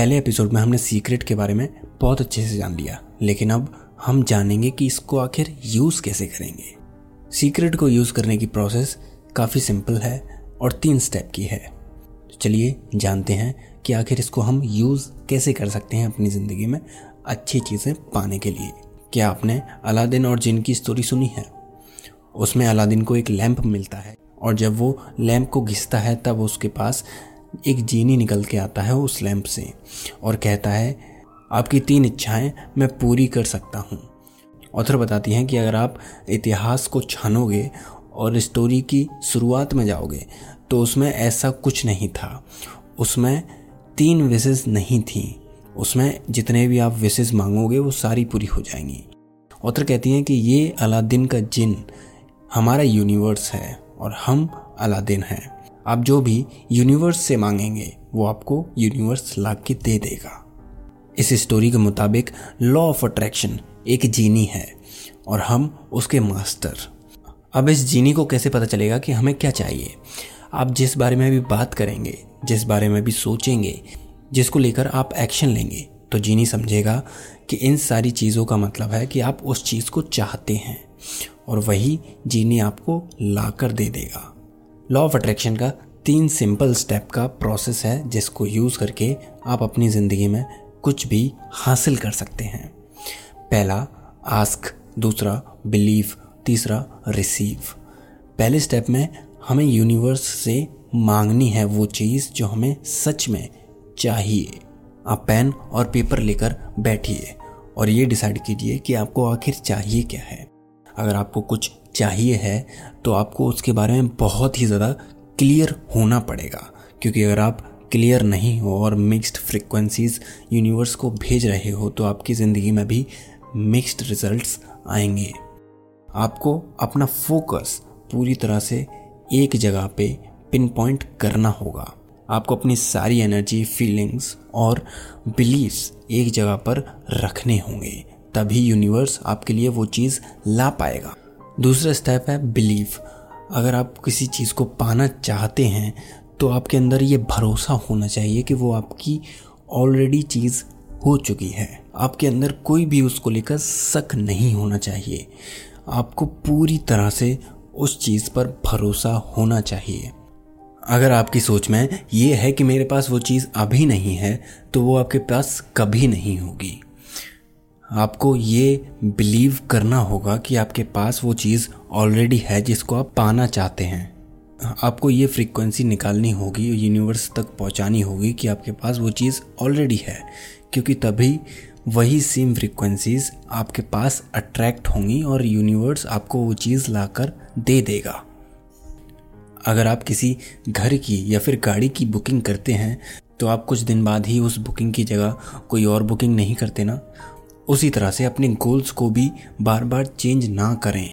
पहले एपिसोड में हमने सीक्रेट के बारे में बहुत अच्छे से जान लिया, लेकिन अब हम जानेंगे कि इसको आखिर यूज़ कैसे करेंगे। सीक्रेट को यूज़ करने की प्रोसेस काफ़ी सिंपल है और तीन स्टेप की है। तो चलिए जानते हैं कि आखिर इसको हम यूज़ कैसे कर सकते हैं अपनी ज़िंदगी में अच्छी चीज़ें पाने के लिए। क्या आपने अलादीन और जिन की स्टोरी सुनी है? उसमें अलादीन को एक लैंप मिलता है और जब वो लैंप को घिसता है, तब उसके पास एक जीनी निकल के आता है उस लैंप से और कहता है, आपकी तीन इच्छाएँ मैं पूरी कर सकता हूँ। ऑथर बताती हैं कि अगर आप इतिहास को छानोगे और स्टोरी की शुरुआत में जाओगे तो उसमें ऐसा कुछ नहीं था। उसमें तीन विशेष नहीं थी। उसमें जितने भी आप विशेष मांगोगे, वो सारी पूरी हो जाएँगी। ऑथर कहती हैं कि ये अलादीन का जिन, हमारा यूनिवर्स है और हम अलादीन हैं। आप जो भी यूनिवर्स से मांगेंगे, वो आपको यूनिवर्स ला के दे देगा। इस स्टोरी के मुताबिक लॉ ऑफ़ अट्रैक्शन एक जीनी है और हम उसके मास्टर अब इस जीनी को कैसे पता चलेगा कि हमें क्या चाहिए? आप जिस बारे में भी बात करेंगे, जिस बारे में भी सोचेंगे, जिसको लेकर आप एक्शन लेंगे तो जीनी समझेगा कि इन सारी चीज़ों का मतलब है कि आप उस चीज़ को चाहते हैं और वही जीनी आपको ला कर दे देगा। लॉ ऑफ़ अट्रैक्शन का तीन सिंपल स्टेप का प्रोसेस है, जिसको यूज़ करके आप अपनी ज़िंदगी में कुछ भी हासिल कर सकते हैं। पहला आस्क दूसरा बिलीव तीसरा रिसीव पहले स्टेप में हमें यूनिवर्स से मांगनी है वो चीज़ जो हमें सच में चाहिए। आप पेन और पेपर लेकर बैठिए और ये डिसाइड कीजिए कि आपको आखिर चाहिए क्या है। अगर आपको कुछ चाहिए है तो आपको उसके बारे में बहुत ही ज़्यादा क्लियर होना पड़ेगा। क्योंकि अगर आप क्लियर नहीं हो और मिक्स्ड फ्रिक्वेंसीज यूनिवर्स को भेज रहे हो तो आपकी ज़िंदगी में भी मिक्स्ड रिजल्ट्स आएँगे। आपको अपना फोकस पूरी तरह से एक जगह पे पिन पॉइंट करना होगा। आपको अपनी सारी एनर्जी फीलिंग्स और बिलीव्स एक जगह पर रखने होंगे। तभी यूनिवर्स आपके लिए वो चीज़ ला पाएगा। दूसरा स्टेप है बिलीव अगर आप किसी चीज़ को पाना चाहते हैं तो आपके अंदर ये भरोसा होना चाहिए कि वो आपकी ऑलरेडी चीज़ हो चुकी है। आपके अंदर कोई भी उसको लेकर शक नहीं होना चाहिए। आपको पूरी तरह से उस चीज़ पर भरोसा होना चाहिए। अगर आपकी सोच में ये है कि मेरे पास वो चीज़ अभी नहीं है तो वो आपके पास कभी नहीं होगी। आपको ये बिलीव करना होगा कि आपके पास वो चीज़ ऑलरेडी है जिसको आप पाना चाहते हैं। आपको ये फ्रीक्वेंसी निकालनी होगी यूनिवर्स तक पहुंचानी होगी कि आपके पास वो चीज़ ऑलरेडी है। क्योंकि तभी वही सेम फ्रीक्वेंसीज आपके पास अट्रैक्ट होंगी और यूनिवर्स आपको वो चीज़ लाकर दे देगा। अगर आप किसी घर की या फिर गाड़ी की बुकिंग करते हैं तो आप कुछ दिन बाद ही उस बुकिंग की जगह कोई और बुकिंग नहीं करते ना? उसी तरह से अपने गोल्स को भी बार बार चेंज ना करें।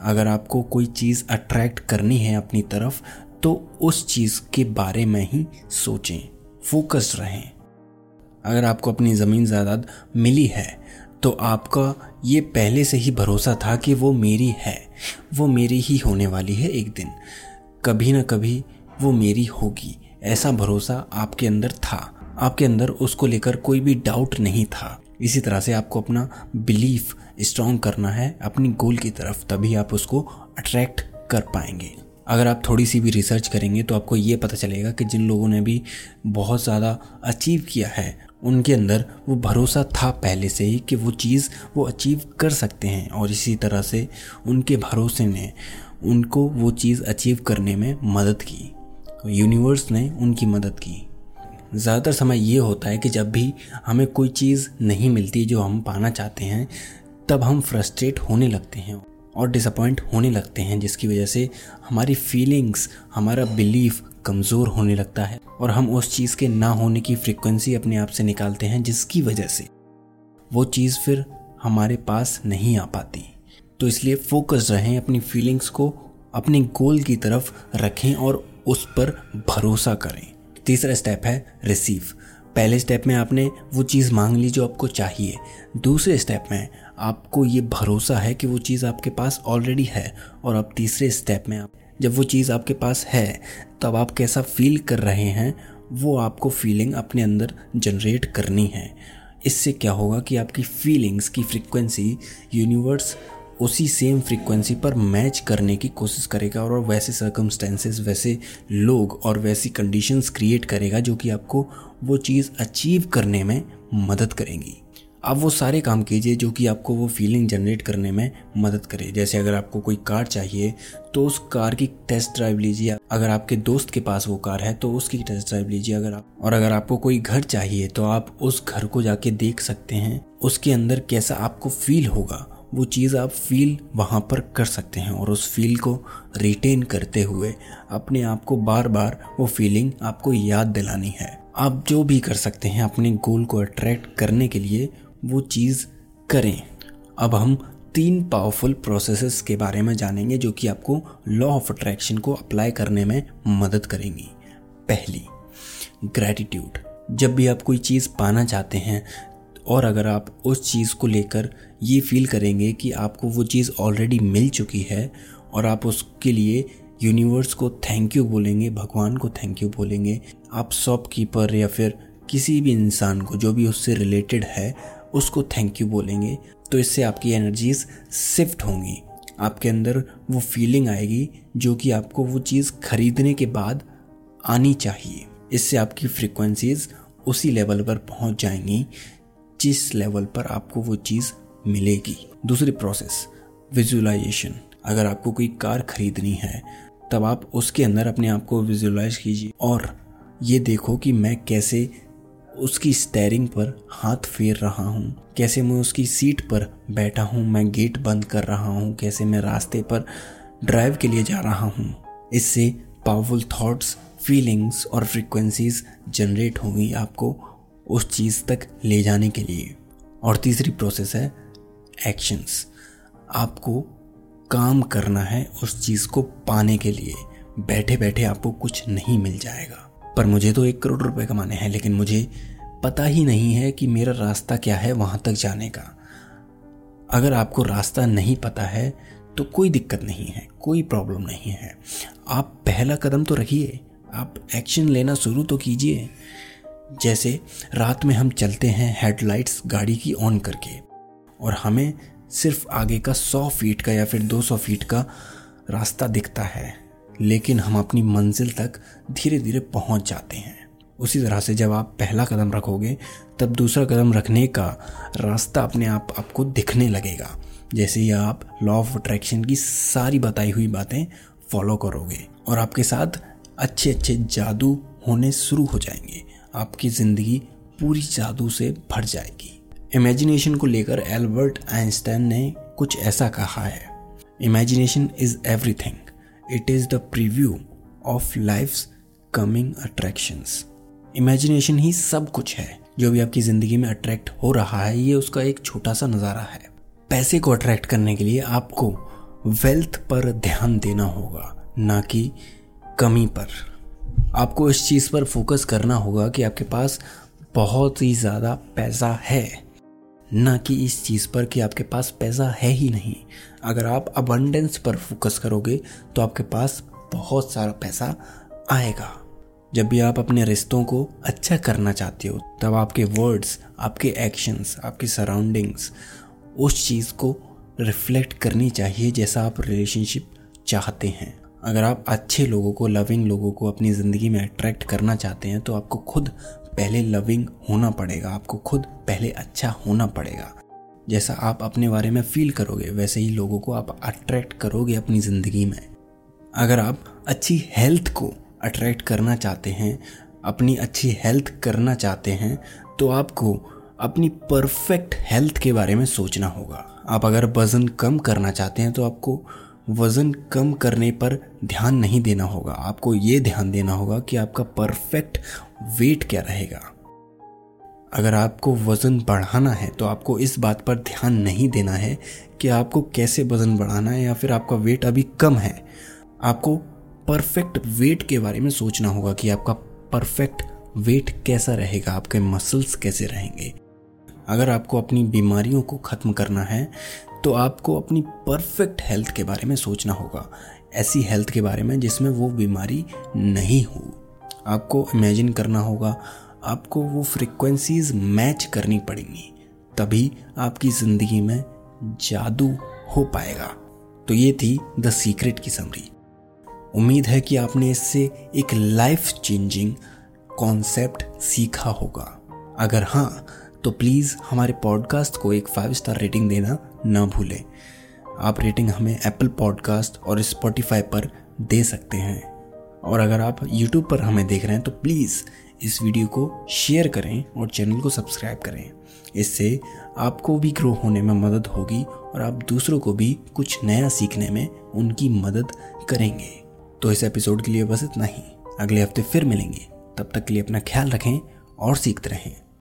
अगर आपको कोई चीज़ अट्रैक्ट करनी है अपनी तरफ़ तो उस चीज़ के बारे में ही सोचें। फोकस्ड रहें। अगर आपको अपनी ज़मीन जायदाद मिली है तो आपका ये पहले से ही भरोसा था कि वो मेरी है। वो मेरी ही होने वाली है एक दिन। कभी ना कभी वो मेरी होगी। ऐसा भरोसा आपके अंदर था। आपके अंदर उसको लेकर कोई भी डाउट नहीं था। इसी तरह से आपको अपना बिलीफ स्ट्रॉन्ग करना है, अपनी गोल की तरफ़, तभी आप उसको अट्रैक्ट कर पाएँगे। अगर आप थोड़ी सी भी रिसर्च करेंगे तो आपको ये पता चलेगा कि जिन लोगों ने भी बहुत ज़्यादा अचीव किया है, उनके अंदर वो भरोसा था पहले से ही कि वो चीज़ वो अचीव कर सकते हैं और इसी तरह से उनके भरोसे ने उनको वो चीज़ अचीव करने में मदद की। यूनिवर्स ने उनकी मदद की। ज़्यादातर समय ये होता है कि जब भी हमें कोई चीज़ नहीं मिलती जो हम पाना चाहते हैं, तब हम फ्रस्ट्रेट होने लगते हैं और डिसअपॉइंट होने लगते हैं, जिसकी वजह से हमारी फीलिंग्स हमारा बिलीफ कमज़ोर होने लगता है और हम उस चीज़ के ना होने की फ्रिक्वेंसी अपने आप से निकालते हैं, जिसकी वजह से वो चीज़ फिर हमारे पास नहीं आ पाती। तो इसलिए फोकस रहें, अपनी फीलिंग्स को अपने गोल की तरफ़ रखें और उस पर भरोसा करें। तीसरा स्टेप है रिसीव पहले स्टेप में आपने वो चीज़ मांग ली जो आपको चाहिए. दूसरे स्टेप में आपको ये भरोसा है कि वो चीज़ आपके पास ऑलरेडी है और अब तीसरे स्टेप में आप, जब वो चीज़ आपके पास है, तब आप कैसा फील कर रहे हैं, वो आपको फीलिंग अपने अंदर जनरेट करनी है. इससे क्या होगा कि आपकी फीलिंग्स की फ्रिक्वेंसी यूनिवर्स उसी सेम फ्रीक्वेंसी पर मैच करने की कोशिश करेगा और वैसे सर्कमस्टेंसेस वैसे लोग और वैसी कंडीशंस क्रिएट करेगा जो कि आपको वो चीज़ अचीव करने में मदद करेंगी। आप वो सारे काम कीजिए जो कि आपको वो फीलिंग जनरेट करने में मदद करे। जैसे अगर आपको कोई कार चाहिए तो उस कार की टेस्ट ड्राइव लीजिए। अगर आपके दोस्त के पास वो कार है तो उसकी टेस्ट ड्राइव लीजिए अगर आप। और अगर आपको कोई घर चाहिए तो आप उस घर को जाके देख सकते हैं, उसके अंदर कैसा आपको फील होगा। वो चीज़ आप फील वहाँ पर कर सकते हैं और उस फील को रिटेन करते हुए अपने आप को बार बार वो फीलिंग आपको याद दिलानी है। आप जो भी कर सकते हैं अपने गोल को अट्रैक्ट करने के लिए वो चीज़ करें। अब हम तीन पावरफुल प्रोसेसेस के बारे में जानेंगे जो कि आपको लॉ ऑफ़ अट्रैक्शन को अप्लाई करने में मदद करेंगी। पहली ग्रैटिट्यूड जब भी आप कोई चीज़ पाना चाहते हैं और अगर आप उस चीज़ को लेकर ये फील करेंगे कि आपको वो चीज़ ऑलरेडी मिल चुकी है और आप उसके लिए यूनिवर्स को थैंक यू बोलेंगे, भगवान को थैंक यू बोलेंगे, आप शॉपकीपर या फिर किसी भी इंसान को जो भी उससे रिलेटेड है, उसको थैंक यू बोलेंगे तो इससे आपकी एनर्जीज शिफ्ट होंगी। आपके अंदर वो फीलिंग आएगी जो कि आपको वो चीज़ खरीदने के बाद आनी चाहिए। इससे आपकी फ्रिक्वेंसीज उसी लेवल पर पहुँच जाएँगी जिस लेवल पर आपको वो चीज़ मिलेगी। दूसरी प्रोसेस विजुअलाइजेशन अगर आपको कोई कार खरीदनी है, तब आप उसके अंदर अपने आप को विजुअलाइज कीजिए और ये देखो कि मैं कैसे उसकी स्टेयरिंग पर हाथ फेर रहा हूँ, कैसे मैं उसकी सीट पर बैठा हूँ, मैं गेट बंद कर रहा हूँ, कैसे मैं रास्ते पर ड्राइव के लिए जा रहा हूँ। इससे पावरफुल थॉट्स फीलिंग्स और फ्रिक्वेंसीज जनरेट होंगी, आपको उस चीज़ तक ले जाने के लिए। और तीसरी प्रोसेस है एक्शंस आपको काम करना है उस चीज़ को पाने के लिए। बैठे बैठे आपको कुछ नहीं मिल जाएगा। पर मुझे तो एक करोड़ रुपए कमाने हैं, लेकिन मुझे पता ही नहीं है कि मेरा रास्ता क्या है वहाँ तक जाने का। अगर आपको रास्ता नहीं पता है तो कोई दिक्कत नहीं है, कोई प्रॉब्लम नहीं है। आप पहला कदम तो रखिए। आप एक्शन लेना शुरू तो कीजिए। जैसे रात में हम चलते हैं हेडलाइट्स गाड़ी की ऑन करके, और हमें सिर्फ़ आगे का सौ फीट का या फिर दो सौ फीट का रास्ता दिखता है, लेकिन हम अपनी मंजिल तक धीरे धीरे पहुँच जाते हैं। उसी तरह से जब आप पहला कदम रखोगे, तब दूसरा कदम रखने का रास्ता अपने आप आपको दिखने लगेगा। जैसे ही आप लॉ ऑफ़ अट्रैक्शन की सारी बताई हुई बातें फॉलो करोगे, और आपके साथ अच्छे अच्छे जादू होने शुरू हो जाएँगे। आपकी ज़िंदगी पूरी जादू से भर जाएगी। इमेजिनेशन को लेकर एल्बर्ट आइंस्टाइन ने कुछ ऐसा कहा है। Imagination is everything it is the preview of life coming attractions imagination ही सब कुछ है। जो भी आपकी ज़िंदगी में अट्रैक्ट हो रहा है, ये उसका एक छोटा सा नज़ारा है। पैसे को अट्रैक्ट करने के लिए आपको वेल्थ पर ध्यान देना होगा, ना कि कमी पर। आपको इस चीज़ पर फोकस करना होगा कि आपके पास बहुत ही ज़्यादा पैसा है। ना कि इस चीज़ पर कि आपके पास पैसा है ही नहीं। अगर आप अबंडेंस पर फोकस करोगे तो आपके पास बहुत सारा पैसा आएगा। जब भी आप अपने रिश्तों को अच्छा करना चाहते हो, तब आपके वर्ड्स आपके एक्शंस आपकी सराउंडिंग्स उस चीज़ को रिफ्लेक्ट करनी चाहिए जैसा आप रिलेशनशिप चाहते हैं। अगर आप अच्छे लोगों को लविंग लोगों को अपनी ज़िंदगी में अट्रैक्ट करना चाहते हैं तो आपको खुद पहले लविंग होना पड़ेगा। आपको खुद पहले अच्छा होना पड़ेगा। जैसा आप अपने बारे में फील करोगे, वैसे ही लोगों को आप अट्रैक्ट करोगे अपनी ज़िंदगी में। अगर आप अच्छी हेल्थ को अट्रैक्ट करना चाहते हैं, अपनी अच्छी हेल्थ करना चाहते हैं तो आपको अपनी परफेक्ट हेल्थ के बारे में सोचना होगा। आप अगर वज़न कम करना चाहते हैं तो आपको वज़न कम करने पर ध्यान नहीं देना होगा। आपको ये ध्यान देना होगा कि आपका परफेक्ट वेट क्या रहेगा। अगर आपको वज़न बढ़ाना है तो आपको इस बात पर ध्यान नहीं देना है कि आपको कैसे वज़न बढ़ाना है या फिर आपका वेट अभी कम है। आपको परफेक्ट वेट के बारे में सोचना होगा कि आपका परफेक्ट वेट कैसा रहेगा, आपके मसल्स कैसे रहेंगे। अगर आपको अपनी बीमारियों को ख़त्म करना है तो आपको अपनी परफेक्ट हेल्थ के बारे में सोचना होगा। ऐसी हेल्थ के बारे में जिसमें वो बीमारी नहीं हो। आपको इमेजिन करना होगा, आपको वो फ्रिक्वेंसीज मैच करनी पड़ेंगी, तभी आपकी ज़िंदगी में जादू हो पाएगा। तो ये थी द सीक्रेट की समरी उम्मीद है कि आपने इससे एक लाइफ चेंजिंग कॉन्सेप्ट सीखा होगा। अगर हाँ तो प्लीज़ हमारे पॉडकास्ट को एक फाइव स्टार रेटिंग देना। ना भूलें। आप रेटिंग हमें एप्पल पॉडकास्ट और स्पॉटिफाई पर दे सकते हैं। और अगर आप यूट्यूब पर हमें देख रहे हैं तो प्लीज़ इस वीडियो को शेयर करें और चैनल को सब्सक्राइब करें। इससे आपको भी ग्रो होने में मदद होगी और आप दूसरों को भी कुछ नया सीखने में उनकी मदद करेंगे। तो इस एपिसोड के लिए बस इतना ही। अगले हफ़्ते फिर मिलेंगे। तब तक के लिए अपना ख्याल रखें और सीखते रहें।